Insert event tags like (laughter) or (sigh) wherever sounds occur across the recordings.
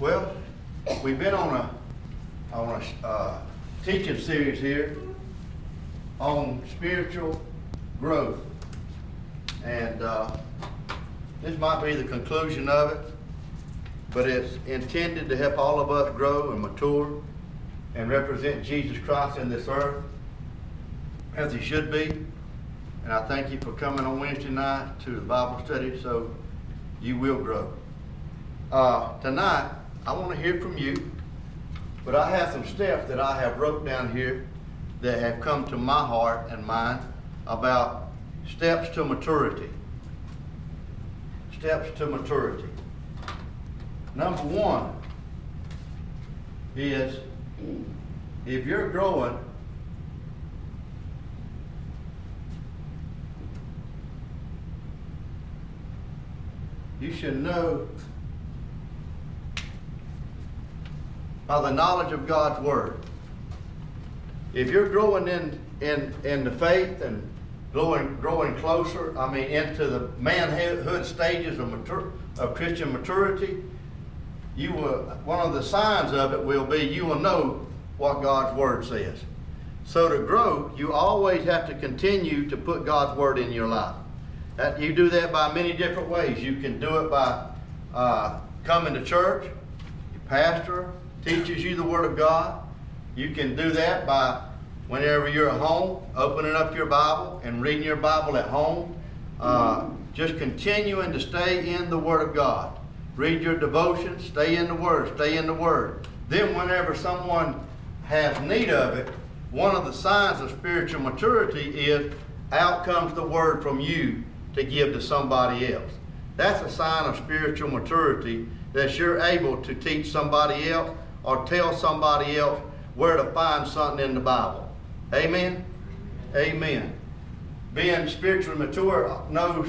Well, we've been on a, on a, uh, teaching series here on spiritual growth. And, uh, this might be the conclusion of it, but it's intended to help all of us grow and mature and represent Jesus Christ in this earth as he should be. And I thank you for coming on Wednesday night to the Bible study so you will grow. Uh, tonight, I want to hear from you, but I have some steps that I have wrote down here that have come to my heart and mind about steps to maturity. Steps to maturity. Number one is if you're growing, you should know by the knowledge of God's Word. If you're growing in, in, in the faith and growing, growing closer, I mean, into the manhood stages of, mature, of Christian maturity, you will, one of the signs of it will be you will know what God's Word says. So to grow, you always have to continue to put God's Word in your life. That, you do that by many different ways. You can do it by uh, coming to church. Your pastor teaches you the Word of God. You can do that by whenever you're at home, opening up your Bible and reading your Bible at home. Uh, just continuing to stay in the Word of God. Read your devotion, stay in the Word, stay in the Word. Then, whenever someone has need of it, one of the signs of spiritual maturity is out comes the Word from you to give to somebody else. That's a sign of spiritual maturity that you're able to teach somebody else or tell somebody else where to find something in the Bible. Amen? Amen. Being spiritually mature knows,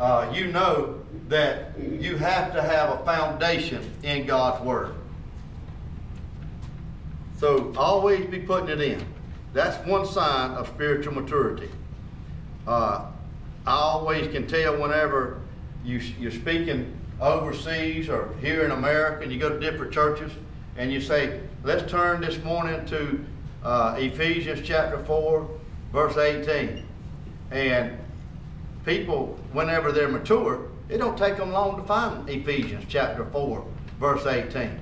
uh, you know that you have to have a foundation in God's Word. So always be putting it in. That's one sign of spiritual maturity. Uh, I always can tell whenever you, you're speaking overseas or here in America and you go to different churches and you say, let's turn this morning to uh, Ephesians chapter 4, verse 18. And people, whenever they're mature, it don't take them long to find Ephesians chapter 4, verse 18.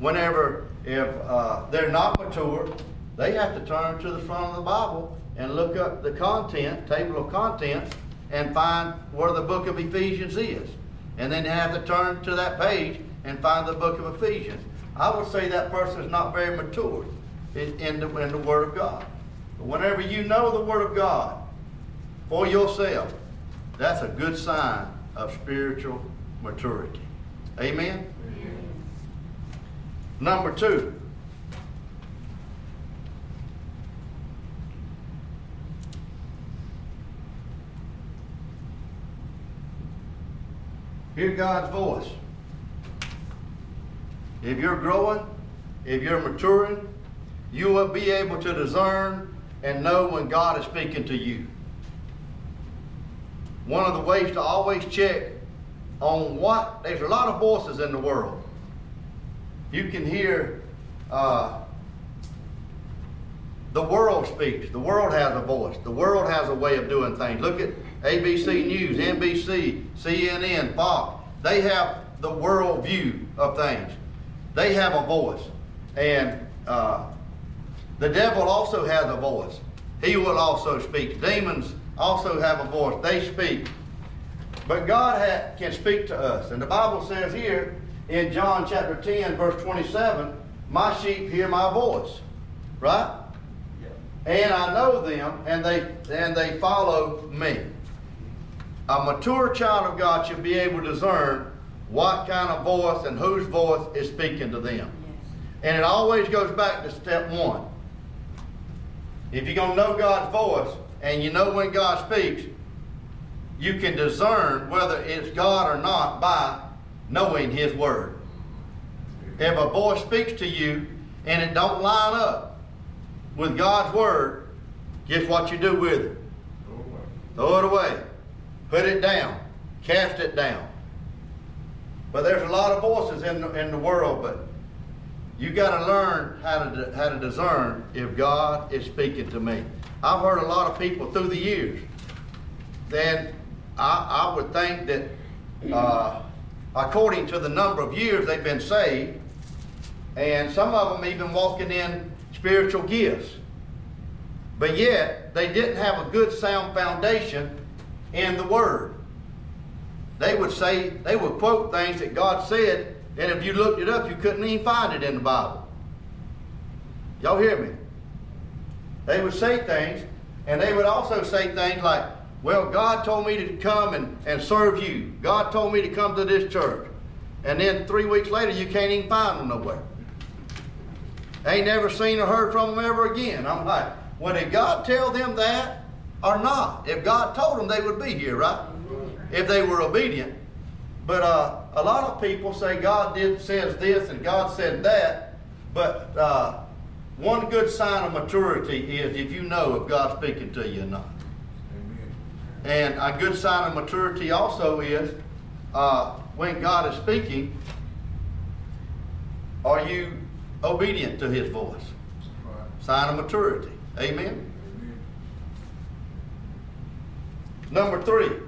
Whenever, if uh, they're not mature, they have to turn to the front of the Bible and look up the content, table of contents, and find where the book of Ephesians is. And then they have to turn to that page and find the book of Ephesians. I would say that person is not very mature in, in, the, in the Word of God. But whenever you know the Word of God for yourself, that's a good sign of spiritual maturity. Amen? Amen. Number two. Hear God's voice. If you're growing, if you're maturing, you will be able to discern and know when God is speaking to you. One of the ways to always check on what, there's a lot of voices in the world. You can hear uh, the world speaks. The world has a voice. The world has a way of doing things. Look at ABC News, NBC, CNN, Fox. They have the world view of things. They have a voice. And uh, the devil also has a voice. He will also speak. Demons also have a voice. They speak. But God ha- can speak to us. And the Bible says here in John chapter 10, verse 27, My sheep hear my voice. Right? And I know them, and they and they follow me. A mature child of God should be able to discern what kind of voice and whose voice is speaking to them. And it always goes back to step one. If you're going to know God's voice and you know when God speaks, you can discern whether it's God or not by knowing His Word. If a voice speaks to you and it don't line up with God's Word, guess what you do with it? Throw it away. Throw it away. Put it down. Cast it down. But there's a lot of voices in the, in the world, but you got to learn how to how to discern if God is speaking to me. I've heard a lot of people through the years. Then I, I would think that uh, according to the number of years they've been saved, and some of them even walking in spiritual gifts. But yet, they didn't have a good sound foundation in the Word. They would say, they would quote things that God said, and if you looked it up, you couldn't even find it in the Bible. Y'all hear me? They would say things, and they would also say things like, well, God told me to come and, and serve you. God told me to come to this church. And then three weeks later, you can't even find them nowhere. Ain't never seen or heard from them ever again. I'm like, well, did God tell them that or not? If God told them, they would be here, right? If they were obedient. But uh, a lot of people say God did says this and God said that. But uh, one good sign of maturity is if you know if God's speaking to you or not. And a good sign of maturity also is uh, when God is speaking, are you obedient to his voice? Right. Sign of maturity. Amen? Amen. Number three.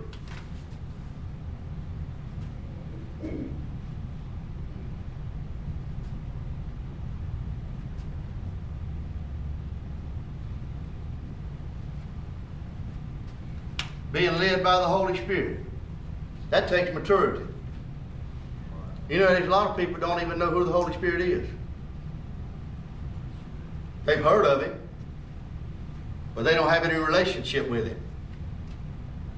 Being led by the Holy Spirit. That takes maturity. You know, there's a lot of people don't even know who the Holy Spirit is. They've heard of him, but they don't have any relationship with him.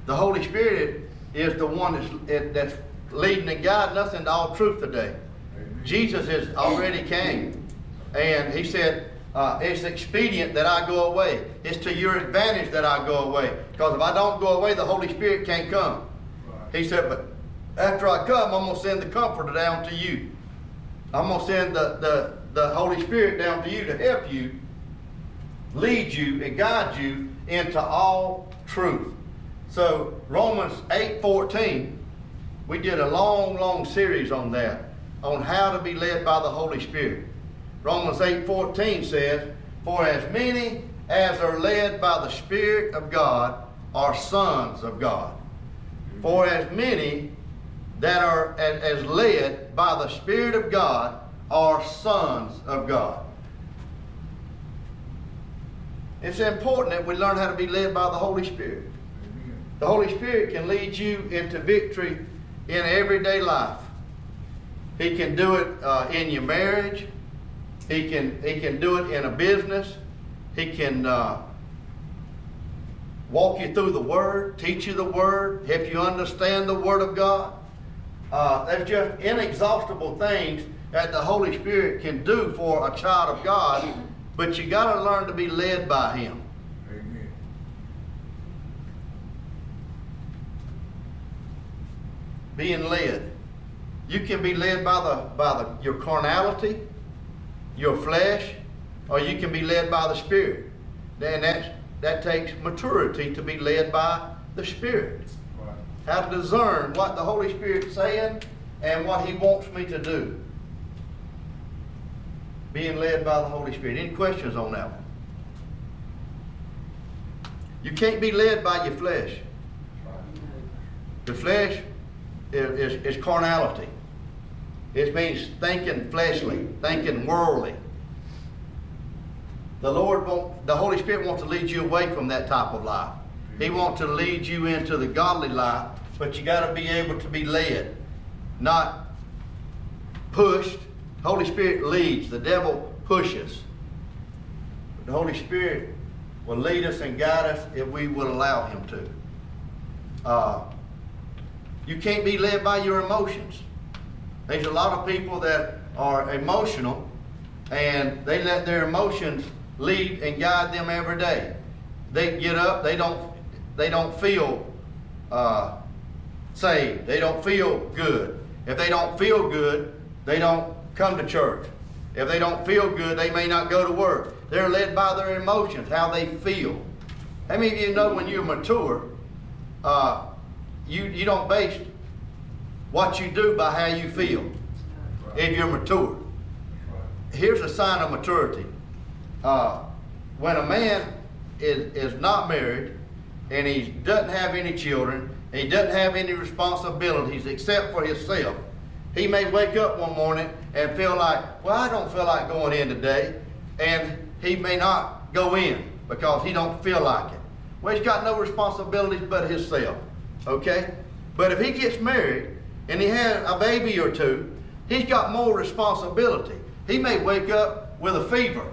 The Holy Spirit is the one that's, that's leading and guiding us into all truth today. Jesus has already came, and he said, uh, it's expedient that I go away. It's to your advantage that I go away. Because if I don't go away, the Holy Spirit can't come. He said, but after I come, I'm going to send the Comforter down to you. I'm going to send the, the, the Holy Spirit down to you to help you, lead you, and guide you into all truth. So Romans 8:14, we did a long, long series on that, on how to be led by the Holy Spirit. Romans 8:14 says, "For as many as are led by the Spirit of God are sons of God. For as many that are as led by the Spirit of God are sons of God." It's important that we learn how to be led by the Holy Spirit. The Holy Spirit can lead you into victory in everyday life. He can do it uh, in your marriage. He can, he can do it in a business. He can uh, walk you through the Word, teach you the Word, help you understand the Word of God. Uh, there's just inexhaustible things that the Holy Spirit can do for a child of God, but you got to learn to be led by Him. Amen. Being led. You can be led by the by the your carnality your flesh, or you can be led by the Spirit. Then that's, that takes maturity to be led by the Spirit. Right. How to discern what the Holy Spirit's saying and what He wants me to do. Being led by the Holy Spirit. Any questions on that one? You can't be led by your flesh. The flesh is, is, is carnality. It means thinking fleshly, thinking worldly. The Lord won't, the Holy Spirit wants to lead you away from that type of life. He wants to lead you into the godly life, but you got to be able to be led, not pushed. Holy Spirit leads. The devil pushes. But the Holy Spirit will lead us and guide us if we will allow Him to. Uh, you can't be led by your emotions. There's a lot of people that are emotional and they let their emotions lead and guide them every day. They get up, they don't, they don't feel uh, saved. They don't feel good. If they don't feel good, they don't come to church. If they don't feel good, they may not go to work. They're led by their emotions, how they feel. How many of you know when you're mature, uh, you, you don't base what you do by how you feel if you're mature. Here's a sign of maturity. Uh, when a man is, is not married and he doesn't have any children, he doesn't have any responsibilities except for himself, he may wake up one morning and feel like, well, I don't feel like going in today, and he may not go in because he don't feel like it. Well, he's got no responsibilities but himself. Okay? But if he gets married and he has a baby or two, he's got more responsibility. He may wake up with a fever,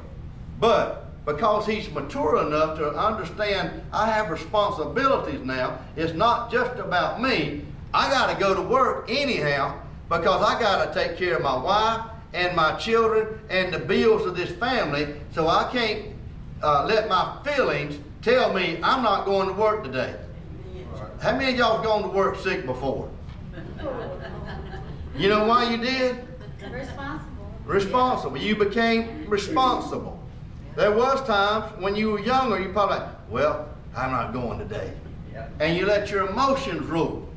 but because he's mature enough to understand I have responsibilities now, it's not just about me. I got to go to work anyhow because I got to take care of my wife and my children and the bills of this family, so I can't uh, let my feelings tell me I'm not going to work today. How many of y'all have gone to work sick before? You know why you did? Responsible. Responsible. You became responsible. There was times when you were younger, you probably like, well, I'm not going today. And you let your emotions rule.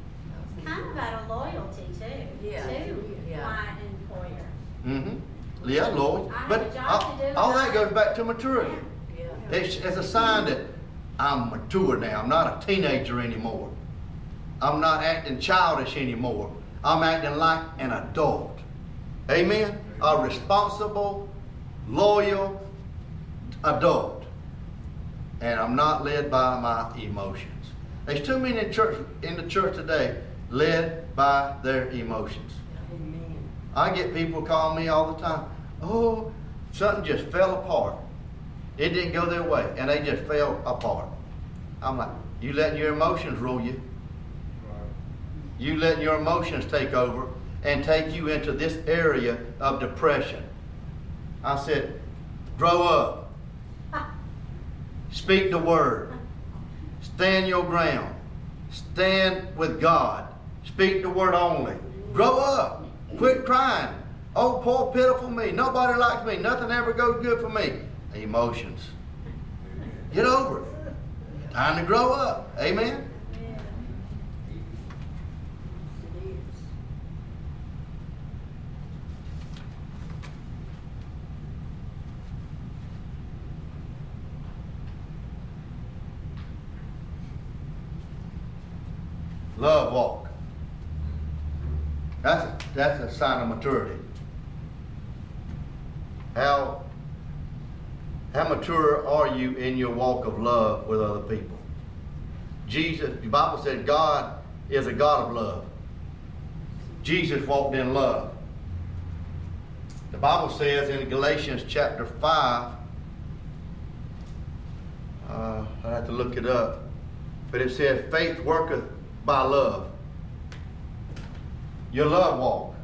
It's kind of out of loyalty too, Yeah. to Yeah. my employer. Mm-hmm. Yeah, Lord. I have But a job all, to do, all that goes back to maturity. Yeah. It's, it's a sign that I'm mature now. I'm not a teenager anymore. I'm not acting childish anymore. I'm acting like an adult. Amen? A responsible, loyal adult. And I'm not led by my emotions. There's too many in church in the church today led by their emotions. Amen. I get people call me all the time. Oh, something just fell apart. It didn't go their way, and they just fell apart. I'm like, you letting your emotions rule you. You letting your emotions take over and take you into this area of depression. I said, grow up. (laughs) Speak the word. Stand your ground. Stand with God. Speak the word only. Grow up. Quit crying. Oh, poor, pitiful me. Nobody likes me. Nothing ever goes good for me. Emotions. Get over it. Time to grow up. Amen. Love walk. That's a, that's a sign of maturity. How how mature are you in your walk of love with other people? Jesus, the Bible said God is a God of love. Jesus walked in love. The Bible says in Galatians chapter 5, uh, I have to look it up, but it says, faith worketh by love. Your love walk.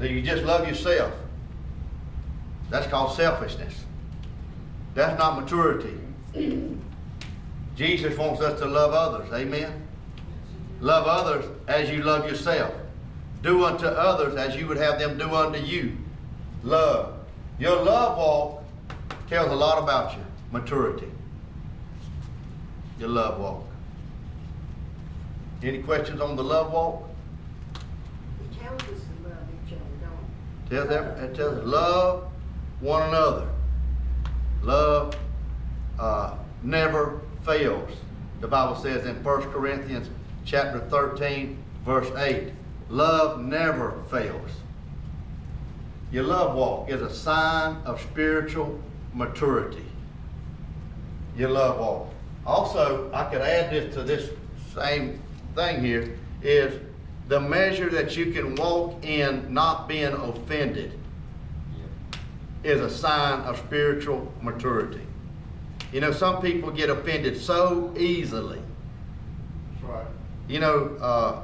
Do you just love yourself? That's called selfishness. That's not maturity. Jesus wants us to love others. Amen. Love others as you love yourself. Do unto others as you would have them do unto you. Love. Your love walk tells a lot about you. Maturity. Your love walk. Any questions on the love walk? It tells us to love each other, don't Tells them, it tells us love one another. Love uh, never fails. The Bible says in 1 Corinthians chapter 13, verse 8, love never fails. Your love walk is a sign of spiritual maturity. Your love walk. Also, I could add this to this same thing here is the measure that you can walk in not being offended is a sign of spiritual maturity. You know, some people get offended so easily. That's right. You know, uh,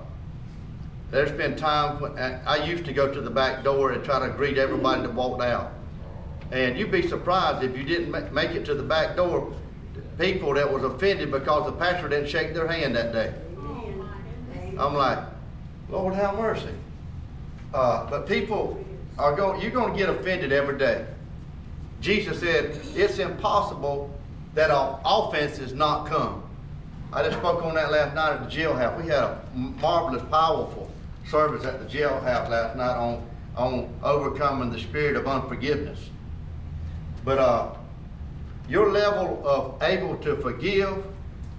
there's been times when I used to go to the back door and try to greet everybody that walked out. And you'd be surprised if you didn't make it to the back door, people that was offended because the pastor didn't shake their hand that day. I'm like, Lord have mercy. Uh, but people are going, you're going to get offended every day. Jesus said, it's impossible that our offenses not come. I just spoke on that last night at the jailhouse. We had a marvelous, powerful service at the jailhouse last night on, on overcoming the spirit of unforgiveness. But, uh, your level of able to forgive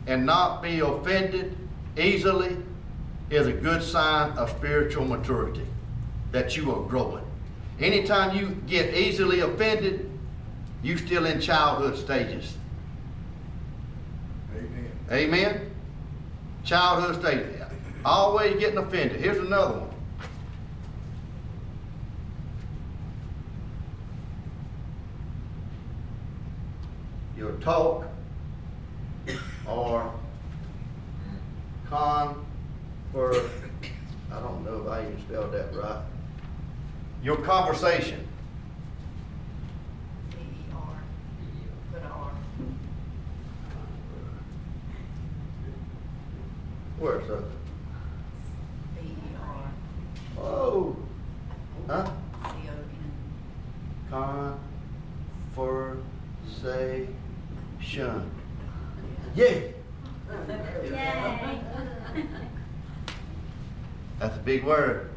and not be offended easily is a good sign of spiritual maturity, that you are growing. Anytime you get easily offended, you still in childhood stages. Amen. Amen? Childhood stages. Always getting offended. Here's another one. Your talk or con for I don't know if I even spelled that right. Your conversation. B E R, put a R. Where's that? B E R, Oh. Huh? C O N. Conversation. Yay. Yay. That's a big word.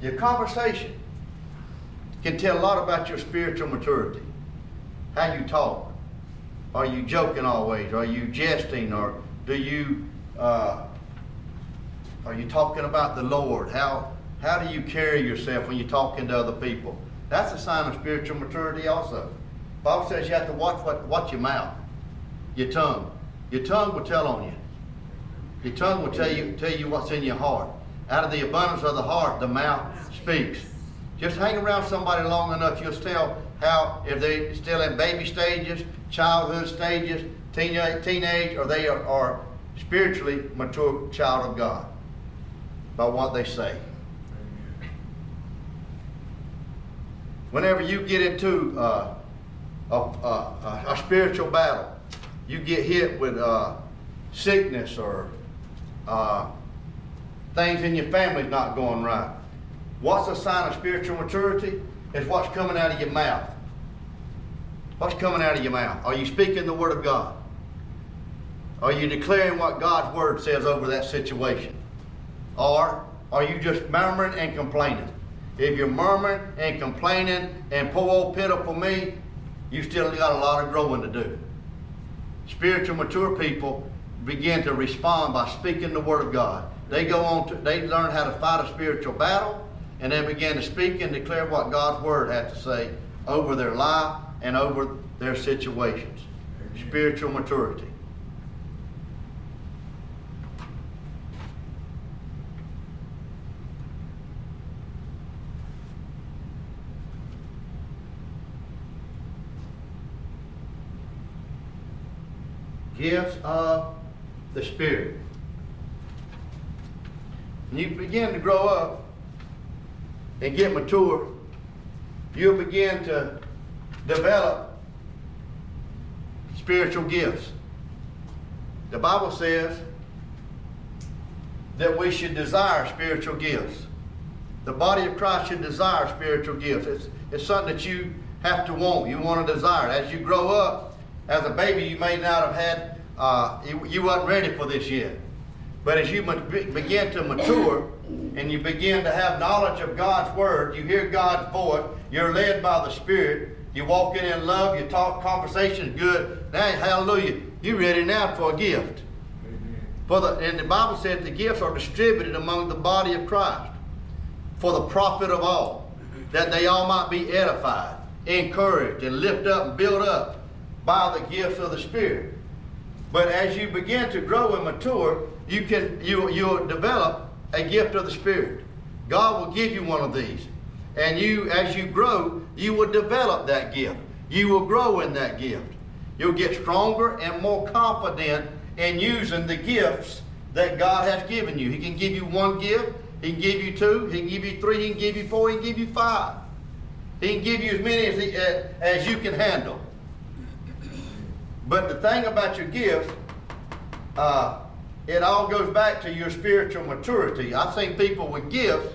Your conversation can tell a lot about your spiritual maturity. How you talk. Are you joking always? Are you jesting? Or do you uh, are you talking about the Lord? How how do you carry yourself when you're talking to other people? That's a sign of spiritual maturity also. Bible says you have to watch what watch your mouth, your tongue. Your tongue will tell on you. Your tongue will tell you tell you what's in your heart. Out of the abundance of the heart, the mouth speaks. Just hang around somebody long enough, you'll tell how if they're still in baby stages, childhood stages, teenage, or they are, are spiritually mature child of God by what they say. Whenever you get into uh, a, a, a spiritual battle, you get hit with uh, sickness or uh, things in your family's not going right. What's a sign of spiritual maturity? Is what's coming out of your mouth. What's coming out of your mouth? Are you speaking the Word of God? Are you declaring what God's Word says over that situation? Or are you just murmuring and complaining? If you're murmuring and complaining and poor old pitiful me, you still got a lot of growing to do. Spiritual mature people begin to respond by speaking the Word of God. They go on to, they learn how to fight a spiritual battle, and they begin to speak and declare what God's Word has to say over their life and over their situations. Spiritual maturity. Gifts of the Spirit. When you begin to grow up and get mature, you'll begin to develop spiritual gifts. The Bible says that we should desire spiritual gifts. The body of Christ should desire spiritual gifts. It's, it's something that you have to want. You want to desire. As you grow up, as a baby, you may not have had, uh, you, you wasn't ready for this yet. But as you begin to mature and you begin to have knowledge of God's Word, you hear God's voice, you're led by the Spirit, you walk in in love, you talk, conversation is good. Now, hallelujah, you're ready now for a gift. For the, and the Bible says the gifts are distributed among the body of Christ for the profit of all, that they all might be edified, encouraged, and lift up and built up by the gifts of the Spirit. But as you begin to grow and mature, you can you you'll develop a gift of the Spirit. God will give you one of these. And you, as you grow, you will develop that gift. You will grow in that gift. You'll get stronger and more confident in using the gifts that God has given you. He can give you one gift, He can give you two, He can give you three, He can give you four, He can give you five. He can give you as many as, he, as you can handle. But the thing about your gift, uh, it all goes back to your spiritual maturity. I've seen people with gifts,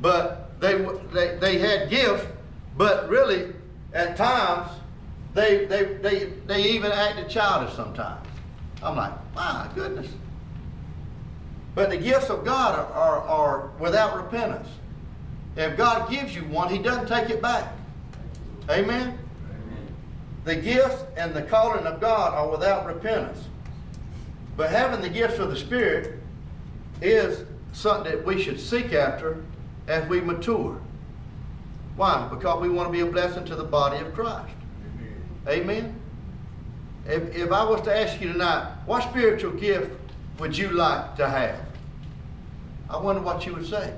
but they, they, they had gifts, but really, at times, they, they, they, they even acted childish sometimes. I'm like, my goodness. But the gifts of God are, are, are without repentance. If God gives you one, He doesn't take it back. Amen? The gifts and the calling of God are without repentance. But having the gifts of the Spirit is something that we should seek after as we mature. Why? Because we want to be a blessing to the body of Christ. Amen? If, if I was to ask you tonight, what spiritual gift would you like to have? I wonder what you would say.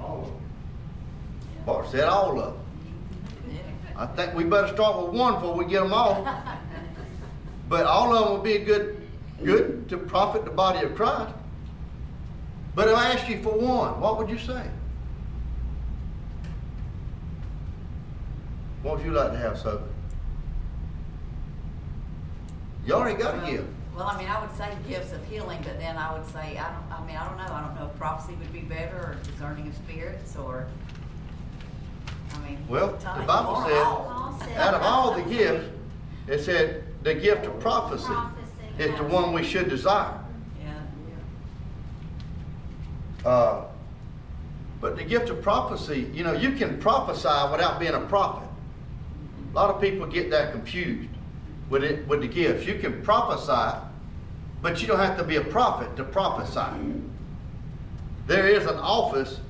All of them. Bart said all of them. I think we better start with one before we get them all. (laughs) But all of them would be a good, good to profit the body of Christ. But if I asked you for one, what would you say? What would you like to have, Sophie? You already got a gift. Well, I mean, I would say gifts of healing, but then I would say, I don't, I mean, I don't know, I don't know if prophecy would be better, or discerning of spirits, or, I mean. Well, the Bible or said, all. Paul said- out of all the gifts, it said the gift of prophecy Prophecy, is the one we should desire. Uh, but the gift of prophecy, you know, you can prophesy without being a prophet. A lot of people get that confused with it with the gifts. You can prophesy, but you don't have to be a prophet to prophesy. There is an office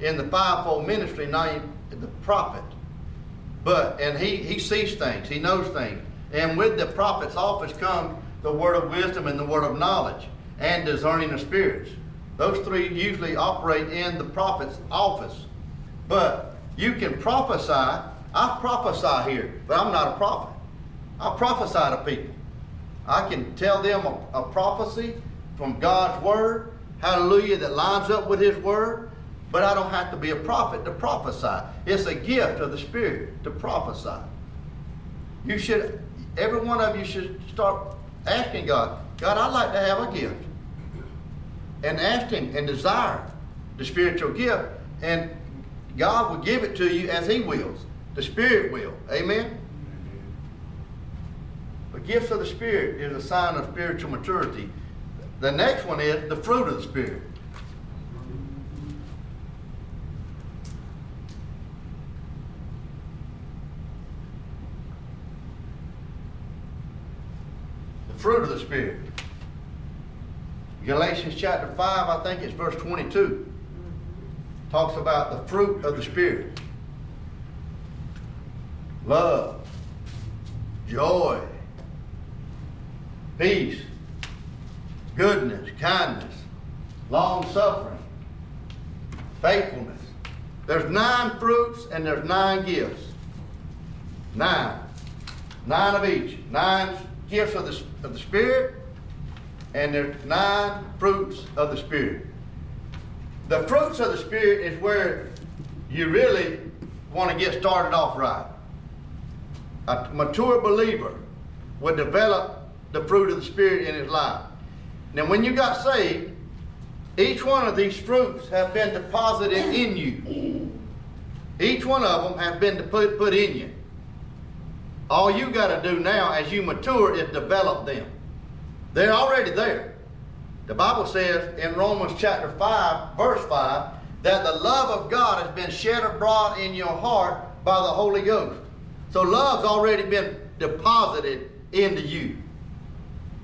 in the fivefold ministry named the prophet. But and he he sees things, he knows things. And with the prophet's office comes the word of wisdom and the word of knowledge and discerning of spirits. Those three usually operate in the prophet's office. But you can prophesy. I prophesy here, but I'm not a prophet. I prophesy to people. I can tell them a, a prophecy from God's word, hallelujah, that lines up with His word, but I don't have to be a prophet to prophesy. It's a gift of the Spirit to prophesy. You should, every one of you should start asking God, God, I'd like to have a gift. And ask Him and desire the spiritual gift, and God will give it to you as He wills. The Spirit will. Amen? The gifts of the Spirit is a sign of spiritual maturity. The next one is the fruit of the Spirit. The fruit of the Spirit. Galatians chapter 5, I think it's verse 22, talks about the fruit of the Spirit love, joy, peace, goodness, kindness, long suffering, faithfulness. There's nine fruits and there's nine gifts. Nine. Nine of each. Nine gifts of the, of the Spirit, and there's nine fruits of the Spirit. The fruits of the Spirit is where you really want to get started off right. A mature believer would develop the fruit of the Spirit in his life. Now, when you got saved, each one of these fruits have been deposited in you. Each one of them have been put, put in you. All you got to do now as you mature is develop them. They're already there. The Bible says in Romans chapter 5, verse 5, that the love of God has been shed abroad in your heart by the Holy Ghost. So love's already been deposited into you.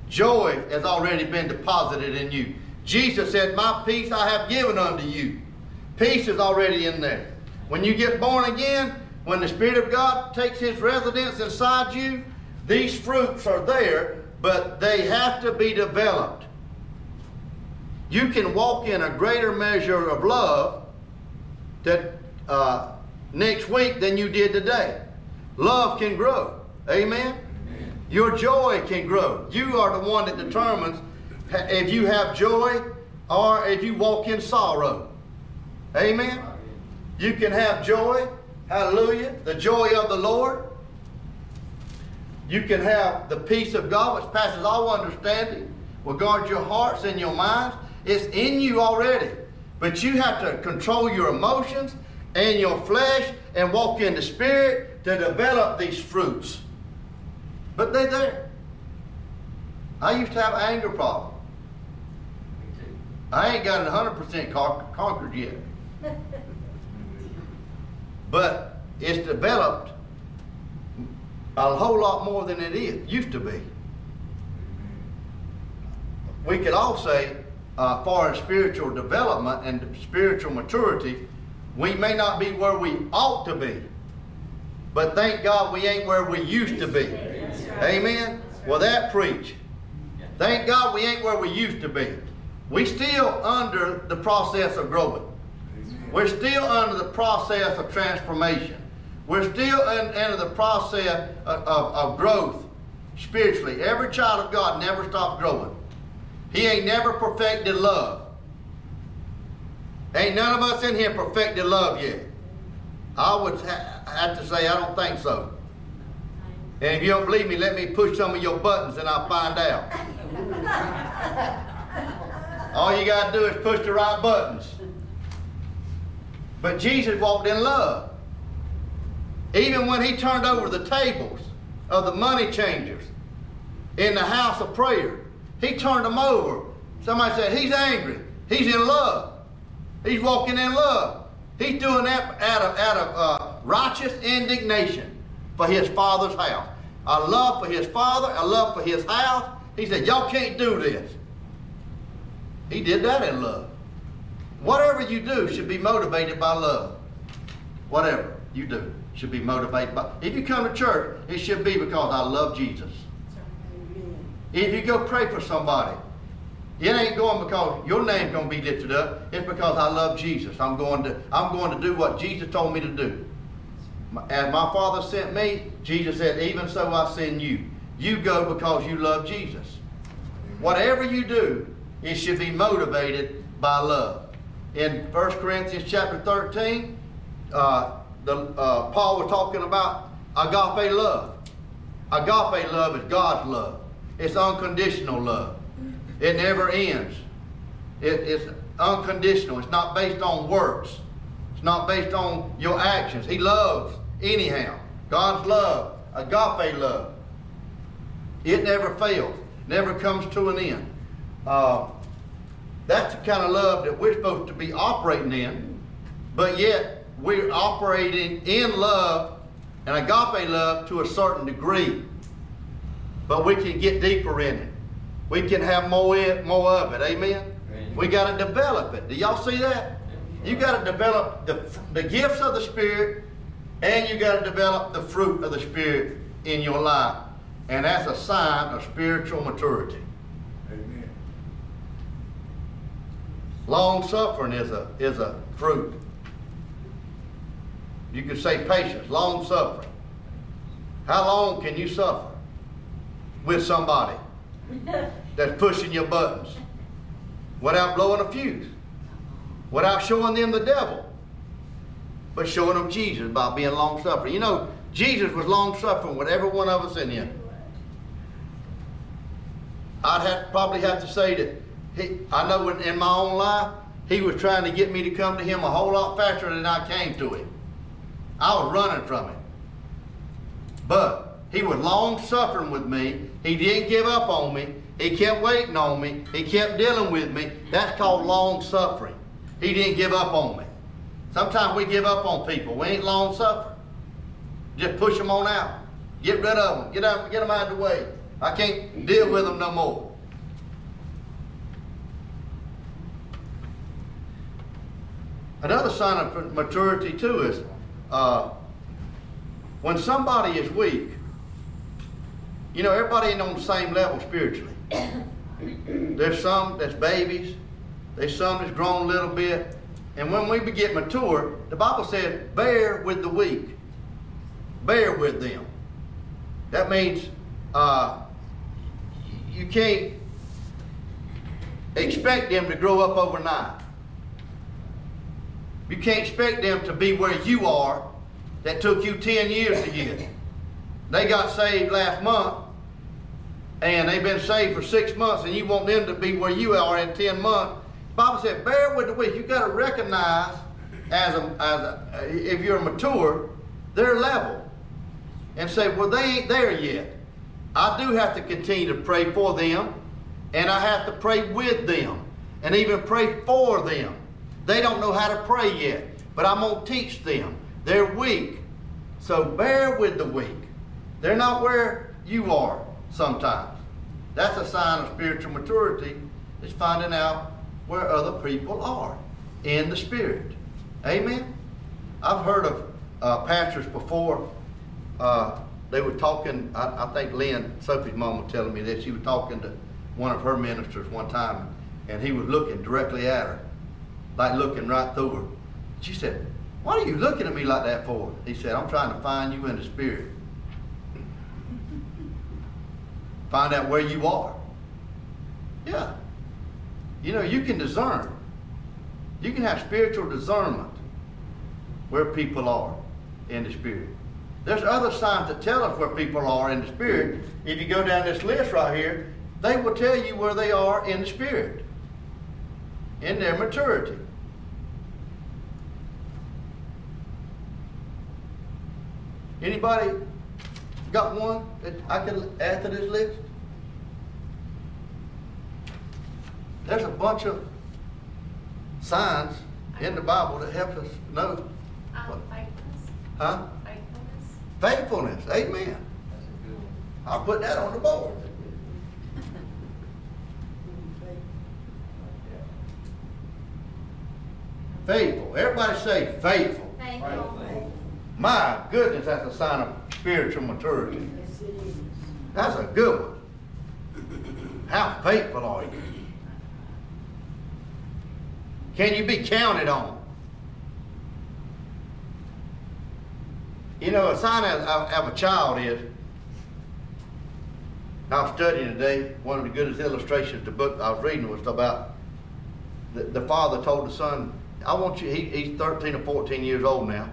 Joy has already been deposited in you. Jesus said, My peace I have given unto you. Peace is already in there. When you get born again, when the Spirit of God takes His residence inside you, these fruits are there, but they have to be developed. You can walk in a greater measure of love that uh, next week than you did today. Love can grow. Amen? Your joy can grow. You are the one that determines if you have joy or if you walk in sorrow. Amen? You can have joy. Hallelujah. The joy of the Lord. You can have the peace of God which passes all understanding. Will guard your hearts and your minds. It's in you already. But you have to control your emotions and your flesh and walk in the spirit to develop these fruits. But they're there. I used to have an anger problem. Me too. I ain't got it 100% con- conquered yet. (laughs) But it's developed a whole lot more than it is, used to be. We could all say, uh, far as spiritual development and spiritual maturity, we may not be where we ought to be. But thank God we ain't where we used to be. Amen? Well, that preach. Thank God we ain't where we used to be. We still under the process of growing. We're still under the process of transformation. We're still in, under the process of, of, of growth spiritually. Every child of God never stops growing. He ain't never perfected love. Ain't none of us in here perfected love yet. I would ha- have to say I don't think so. And if you don't believe me, let me push some of your buttons and I'll find out. (laughs) All you got to do is push the right buttons. But Jesus walked in love. Even when he turned over the tables of the money changers in the house of prayer, he turned them over. Somebody said, He's angry. He's in love. He's walking in love. He's doing that out of, out of uh, righteous indignation for his father's house. A love for his father, a love for his house. He said, Y'all can't do this. He did that in love. Whatever you do should be motivated by love. Whatever you do should be motivated by. If you come to church, it should be because I love Jesus. Amen. If you go pray for somebody, it ain't going because your name's gonna be lifted up. It's because I love Jesus. I'm going to I'm going to do what Jesus told me to do. As my Father sent me, Jesus said, "Even so I send you." You go because you love Jesus. Whatever you do, it should be motivated by love. In 1 Corinthians chapter 13, uh, the, uh, Paul was talking about agape love. Agape love is God's love. It's unconditional love. It never ends. It, it's unconditional. It's not based on works. It's not based on your actions. He loves anyhow. God's love, agape love. It never fails. Never comes to an end. Uh, that's the kind of love that we're supposed to be operating in, but yet we're operating in love and agape love to a certain degree. But we can get deeper in it. We can have more, in, more of it. Amen? We got to develop it. Do y'all see that? You got to develop the, the gifts of the Spirit and you got to develop the fruit of the Spirit in your life. And that's a sign of spiritual maturity. Amen. Long suffering is a is a fruit. You could say patience, long suffering. How long can you suffer with somebody (laughs) that's pushing your buttons without blowing a fuse, without showing them the devil, but showing them Jesus by being long suffering? You know, Jesus was long suffering with every one of us in here. I'd have, probably have to say that he, I know in, in my own life, he was trying to get me to come to him a whole lot faster than I came to him. I was running from him. But he was long suffering with me. He didn't give up on me. He kept waiting on me. He kept dealing with me. That's called long suffering. He didn't give up on me. Sometimes we give up on people. We ain't long suffering. Just push them on out. Get rid of them. Get, out, get them out of the way. I can't deal with them no more. Another sign of maturity too is uh, when somebody is weak. You know, everybody ain't on the same level spiritually. (coughs) There's some that's babies. There's some that's grown a little bit. And when we get mature, the Bible says, bear with the weak. Bear with them. That means uh, you can't expect them to grow up overnight. You can't expect them to be where you are that took you 10 years to get. They got saved last month and they've been saved for six months and you want them to be where you are in 10 months. The Bible said, bear with the weak. You got to recognize as a, as a, if you're mature, their level. and say, well, they ain't there yet. I do have to continue to pray for them, and I have to pray with them, and even pray for them. They don't know how to pray yet, but I'm going to teach them. They're weak, so bear with the weak. They're not where you are sometimes. That's a sign of spiritual maturity, is finding out where other people are in the spirit. Amen? I've heard of uh, pastors before, uh, they were talking, I, I think Lynn, Sophie's mom was telling me that she was talking to one of her ministers one time, and he was looking directly at her, like looking right through her. She said, What are you looking at me like that for? He said, I'm trying to find you in the spirit. (laughs) Find out where you are. Yeah. You know, you can discern. You can have spiritual discernment where people are in the spirit. There's other signs that tell us where people are in the spirit. If you go down this list right here, they will tell you where they are in the spirit, in their maturity. Anybody got one that I could add to this list? There's a bunch of signs in the Bible that help us know. Um, faithfulness, Huh? faithfulness. Faithfulness. Amen. I'll put that on the board. Faithful. Everybody say faithful. Faithful. My goodness, that's a sign of spiritual maturity. Yes, it is. That's a good one. How faithful are you? Can you be counted on? You know, a sign of, of, of a child is, I was studying today, one of the goodest illustrations, the book I was reading was about the, the father told the son, I want you, he, he's 13 or 14 years old now.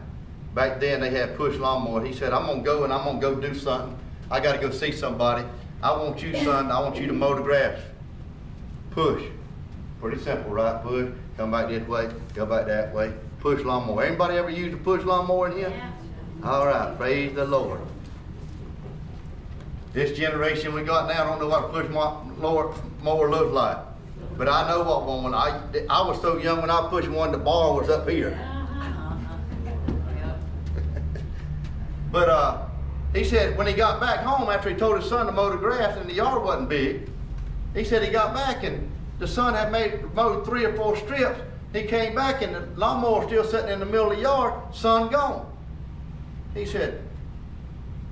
Back then they had push lawnmower. He said, I'm going to go and I'm going to go do something. I got to go see somebody. I want you, son, I want you to mow the grass. Push. Pretty simple, right? Push. Come back this way. Go back that way. Push lawnmower. Anybody ever used a push lawnmower in here? Yeah. All right. Praise the Lord. This generation we got now don't know what a push mo- mower, mower looks like. But I know what. When I, I was so young when I pushed one, the bar was up here. (laughs) But uh, he said when he got back home after he told his son to mow the grass and the yard wasn't big, he said he got back and the son had made mowed three or four strips. He came back and the lawnmower was still sitting in the middle of the yard, son gone. He said,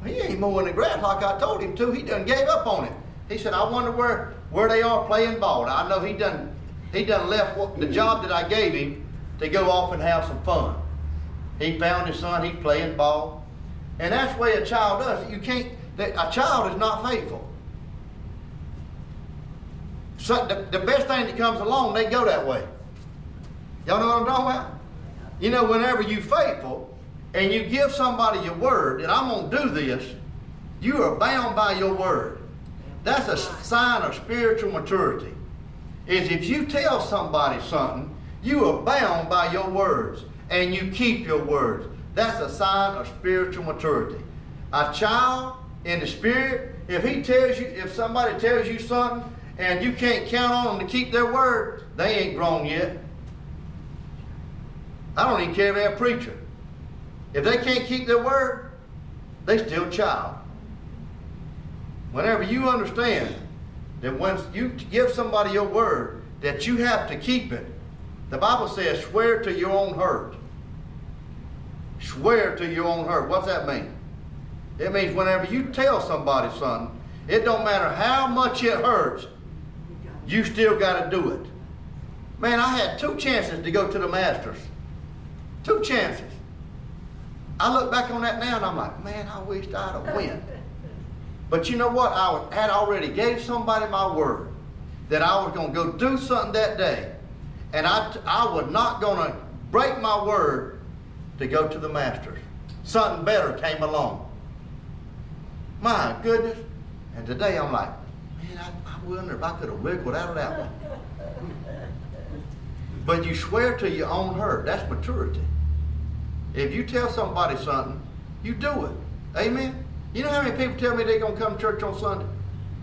he ain't mowing the grass like I told him to. He done gave up on it. He said, I wonder where, where they are playing ball. I know he done he done left what, the job that I gave him to go off and have some fun. He found his son, he's playing ball. And that's the way a child does. You can't a child is not faithful. So the, the best thing that comes along, they go that way. Y'all know what I'm talking about? You know, whenever you faithful and you give somebody your word that I'm gonna do this, you are bound by your word. That's a sign of spiritual maturity. Is if you tell somebody something, you are bound by your words and you keep your words. That's a sign of spiritual maturity. A child in the spirit, if he tells you, if somebody tells you something and you can't count on them to keep their word, they ain't grown yet. I don't even care if they're a preacher. If they can't keep their word, they still child. Whenever you understand that once you give somebody your word, that you have to keep it. The Bible says, swear to your own hurt. Swear to your own hurt. What's that mean? It means whenever you tell somebody something, it don't matter how much it hurts, you still got to do it. Man, I had two chances to go to the Masters. Two chances. I look back on that now and I'm like, man, I wished I'd have went. (laughs) But you know what? I had already gave somebody my word that I was going to go do something that day. And I, I was not going to break my word to go to the Masters. Something better came along. My goodness. And today I'm like, man, I, I wonder if I could have wiggled out of that one. But you swear to your own hurt. That's maturity. If you tell somebody something, you do it. Amen? You know how many people tell me they're gonna come to church on Sunday?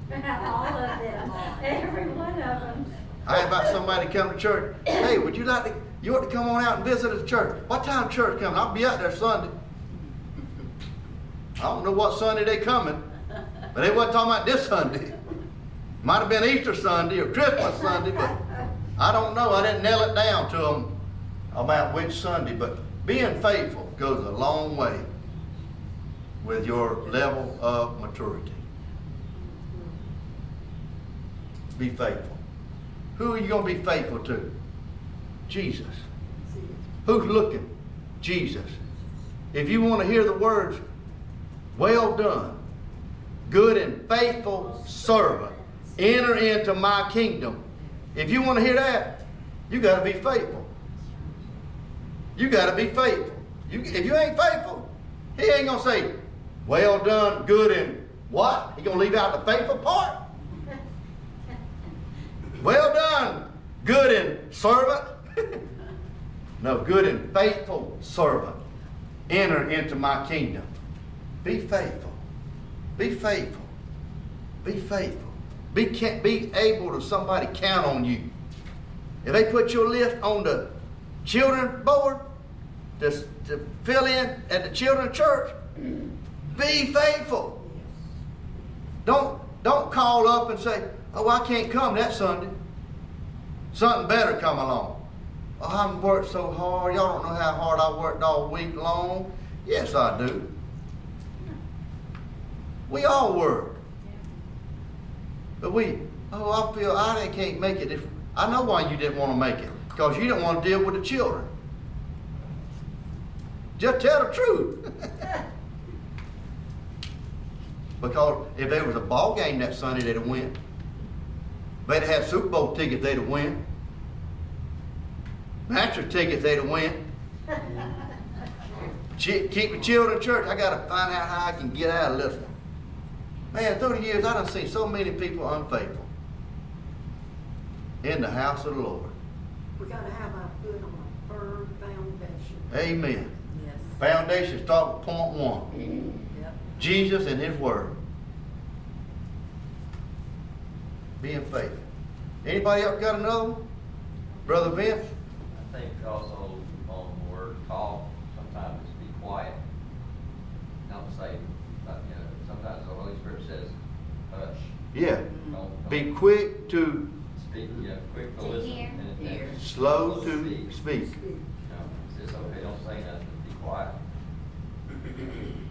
(laughs) All of them, every one of them. I invite somebody to come to church. Hey, would you like to, you ought to come on out and visit the church. What time church coming? I'll be out there Sunday. I don't know what Sunday they coming, but they wasn't talking about this Sunday. Might have been Easter Sunday or Christmas Sunday, but I don't know. I didn't nail it down to them about which Sunday, but being faithful goes a long way with your level of maturity. Be faithful. Who are you going to be faithful to? Jesus. Who's looking? Jesus. If you want to hear the words, well done, good and faithful servant, enter into my kingdom. If you want to hear that, you got to be faithful. You got to be faithful. You, if you ain't faithful, he ain't going to say, well done, good and what? He to leave out the faithful part? Well done, good and servant. (laughs) no, good and faithful servant. Enter into my kingdom. Be faithful. Be faithful. Be faithful. Be, ca- be able to somebody count on you. If they put your list on the children board to, to fill in at the children church, be faithful. Don't don't call up and say, "Oh, I can't come that Sunday." Something better come along. Oh, I've worked so hard. Y'all don't know how hard I worked all week long. Yes, I do. We all work. But we, oh, I feel I can't make it. If I know why you didn't want to make it, because you didn't want to deal with the children. Just tell the truth. (laughs) because if there was a ball game that Sunday, they'd have win. They'd have had Super Bowl tickets, they'd have win. Masters tickets, they'd have win. (laughs) Ch- Keep the children in church. I got to find out how I can get out of this one. Man, through the years, I done seen so many people unfaithful in the house of the Lord. We gotta have our foot on a firm foundation. Amen. Yes. Foundation start with point one. Yep. Jesus and His Word. Being faithful. Anybody else got another one? Brother Vince? I think also on the word call, sometimes it's be quiet. Don't say, but, you know, sometimes the Holy Spirit says, hush. Yeah. Don't- don't Be quick to, Speak, yeah, quick to To listen. hear. and- and Hear. slow to speak. You know, It's just okay, don't say nothing, be quiet. (clears throat)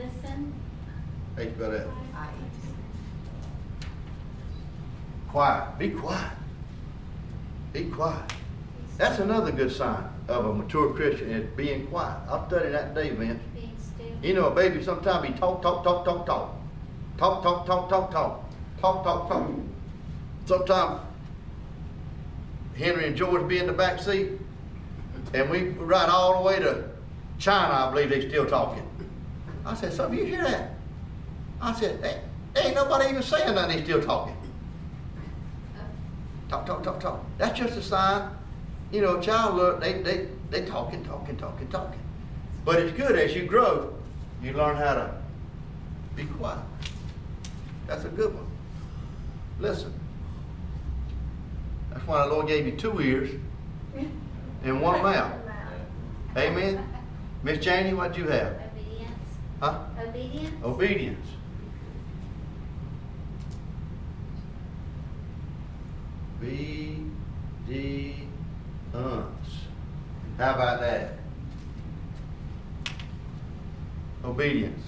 Listen. You got that? Quiet. Be quiet. Be quiet. That's another good sign of a mature Christian is being quiet. I'll study that today, Vince. Being still. You know, a baby sometimes he talk, talk, talk, talk, talk. Talk, talk, talk, talk, talk. Talk, talk, talk. Sometimes Henry and George be in the back seat, and we ride all the way to China, I believe they still talking. I said, son, you hear that? I said, "Ain't- ain't nobody even saying nothing, they still talking. Talk, talk, talk, talk. That's just a sign. You know, a child look, they they they talking, talking, talking, talking. But it's good as you grow, you learn how to be quiet. That's a good one. Listen. That's why the Lord gave you two ears and one mouth. (laughs) Amen. Miss Janie, what'd you have? Obedience. Huh? Obedience. Obedience. Obedience. How about that? Obedience.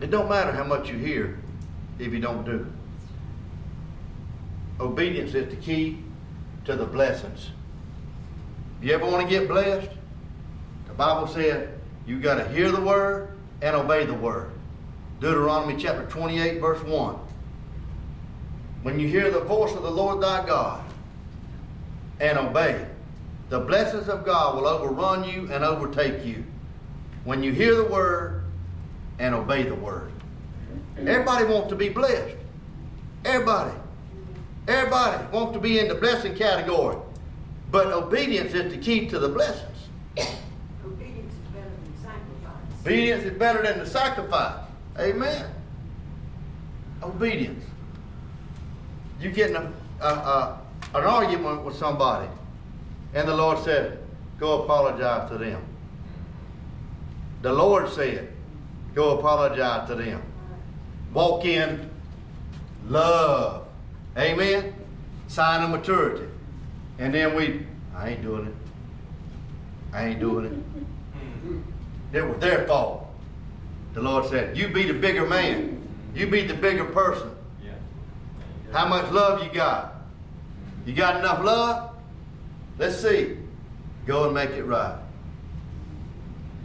It don't matter how much you hear if you don't do. Obedience is the key to the blessings. You ever want to get blessed? The Bible said you got to hear the word and obey the word. Deuteronomy chapter 28, verse 1. When you hear the voice of the Lord thy God and obey, the blessings of God will overrun you and overtake you. When you hear the word and obey the word. Everybody wants to be blessed. Everybody. Everybody wants to be in the blessing category. But obedience is the key to the blessings. Obedience is better than the sacrifice. Amen. Obedience. You get in a, a, a, an argument with somebody, and the Lord said, Go apologize to them. The Lord said, Go apologize to them. Walk in love. Amen. Sign of maturity. And then we, I ain't doing it. I ain't doing it. It was their fault. The Lord said, You be the bigger man. You be the bigger person. Yeah. How much love you got? You got enough love? Let's see. Go and make it right.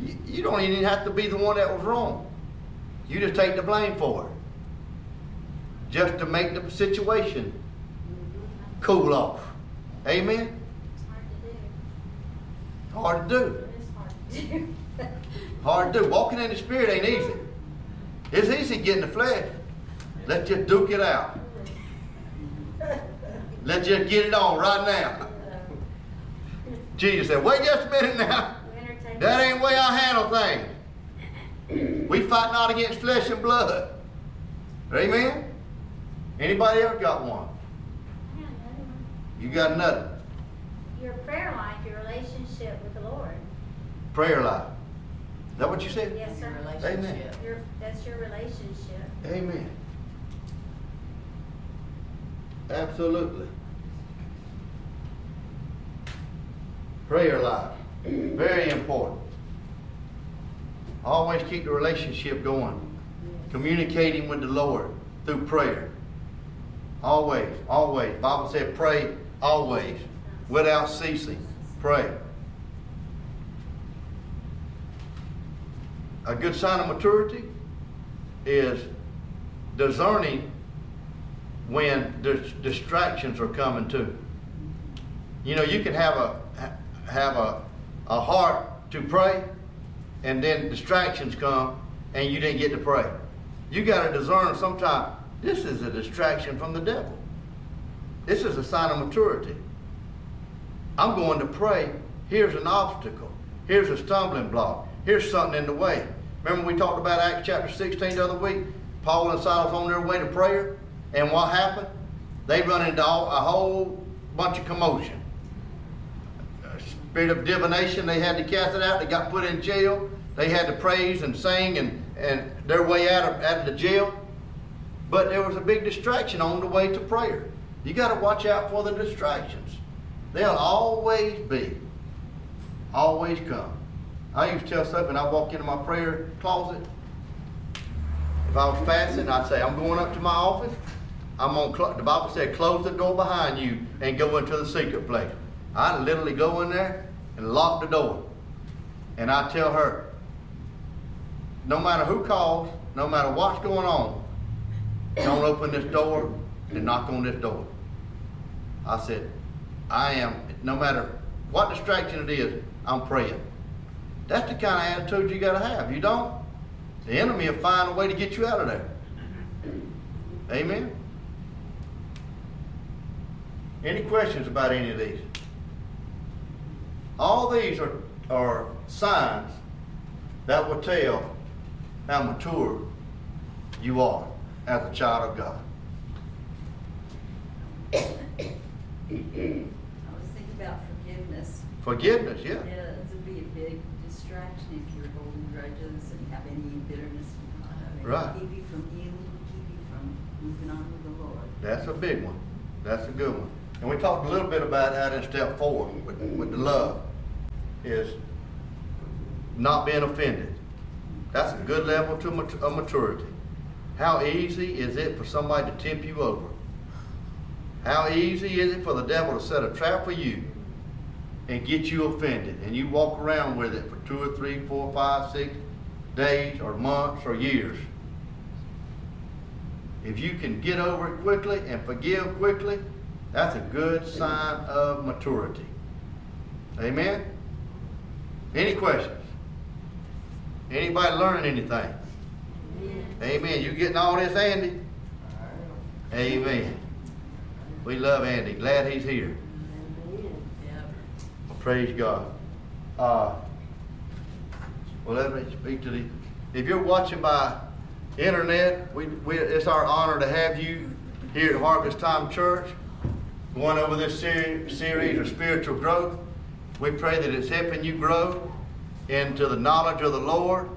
You, you don't even have to be the one that was wrong. You just take the blame for it. Just to make the situation cool off. Amen? It's hard to do. Hard to do. (laughs) Hard to do. Hard to do. Walking in the spirit ain't easy. It's easy getting the flesh. Let's just duke it out. Let's just get it on right now. Jesus said, wait just a minute now. That ain't the way I handle things. We fight not against flesh and blood. Amen? Anybody ever got one? You got nothing. Your prayer life, your relationship with the Lord. Prayer life. Is that what you said? Yes, sir. Relationship. Your, that's your relationship. Amen. Absolutely. Prayer life. Very important. Always keep the relationship going. Communicating with the Lord through prayer. Always, always. Bible said pray always. Without ceasing. Pray. A good sign of maturity is discerning when dis- distractions are coming too. You know, you can have a have a, a heart to pray, and then distractions come, and you didn't get to pray. You got to discern sometimes this is a distraction from the devil. This is a sign of maturity. I'm going to pray. Here's an obstacle. Here's a stumbling block. Here's something in the way. Remember we talked about Acts chapter 16 the other week? Paul and Silas on their way to prayer. And what happened? They run into all, a whole bunch of commotion. A spirit of divination, they had to cast it out. They got put in jail. They had to praise and sing and, and their way out of, out of the jail. But there was a big distraction on the way to prayer. You got to watch out for the distractions. They'll always be, always come. I used to tell stuff, and I walk into my prayer closet. If I was fasting, I'd say, I'm going up to my office. I'm on. The Bible said, close the door behind you and go into the secret place. I literally go in there and lock the door, and I tell her, no matter who calls, no matter what's going on, don't open this door and knock on this door. I said, I am, no matter what distraction it is, I'm praying. That's the kind of attitude you got to have. You don't, the enemy will find a way to get you out of there. Amen. Any questions about any of these? All these are, are signs that will tell how mature you are as a child of God. (coughs) I was thinking about forgiveness. Forgiveness, yeah. Yeah, it would be a big grudges and have any bitterness. It would Right. Keep you from healing, keep you from moving on with the Lord. That's a big one. That's a good one. And we talked a little bit about that in step four with, with the love is not being offended. That's a good level to mat- of maturity. How easy is it for somebody to tip you over? How easy is it for the devil to set a trap for you and get you offended and you walk around with it for two or three, four, five, six days or months or years? If you can get over it quickly and forgive quickly, that's a good sign of maturity. Amen? Any questions? Anybody learning anything? Amen. You getting all this, Andy? Amen. We love Andy. Glad he's here. Praise God. Uh, Well, let me speak to the, if you're watching by internet, we, we, it's our honor to have you here at Harvest Time Church, going over this ser- series of spiritual growth. We pray that it's helping you grow into the knowledge of the Lord,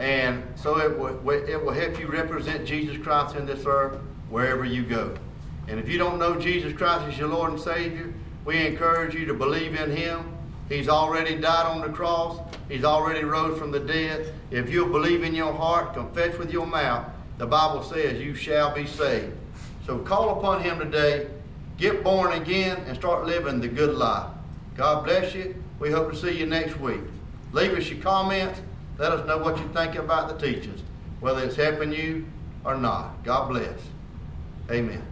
and so it will, it will help you represent Jesus Christ in this earth wherever you go. And if you don't know Jesus Christ as your Lord and Savior, we encourage you to believe in Him. He's already died on the cross. He's already rose from the dead. If you'll believe in your heart, confess with your mouth, the Bible says you shall be saved. So call upon Him today, get born again, and start living the good life. God bless you. We hope to see you next week. Leave us your comments. Let us know what you think about the teachings, whether it's helping you or not. God bless. Amen.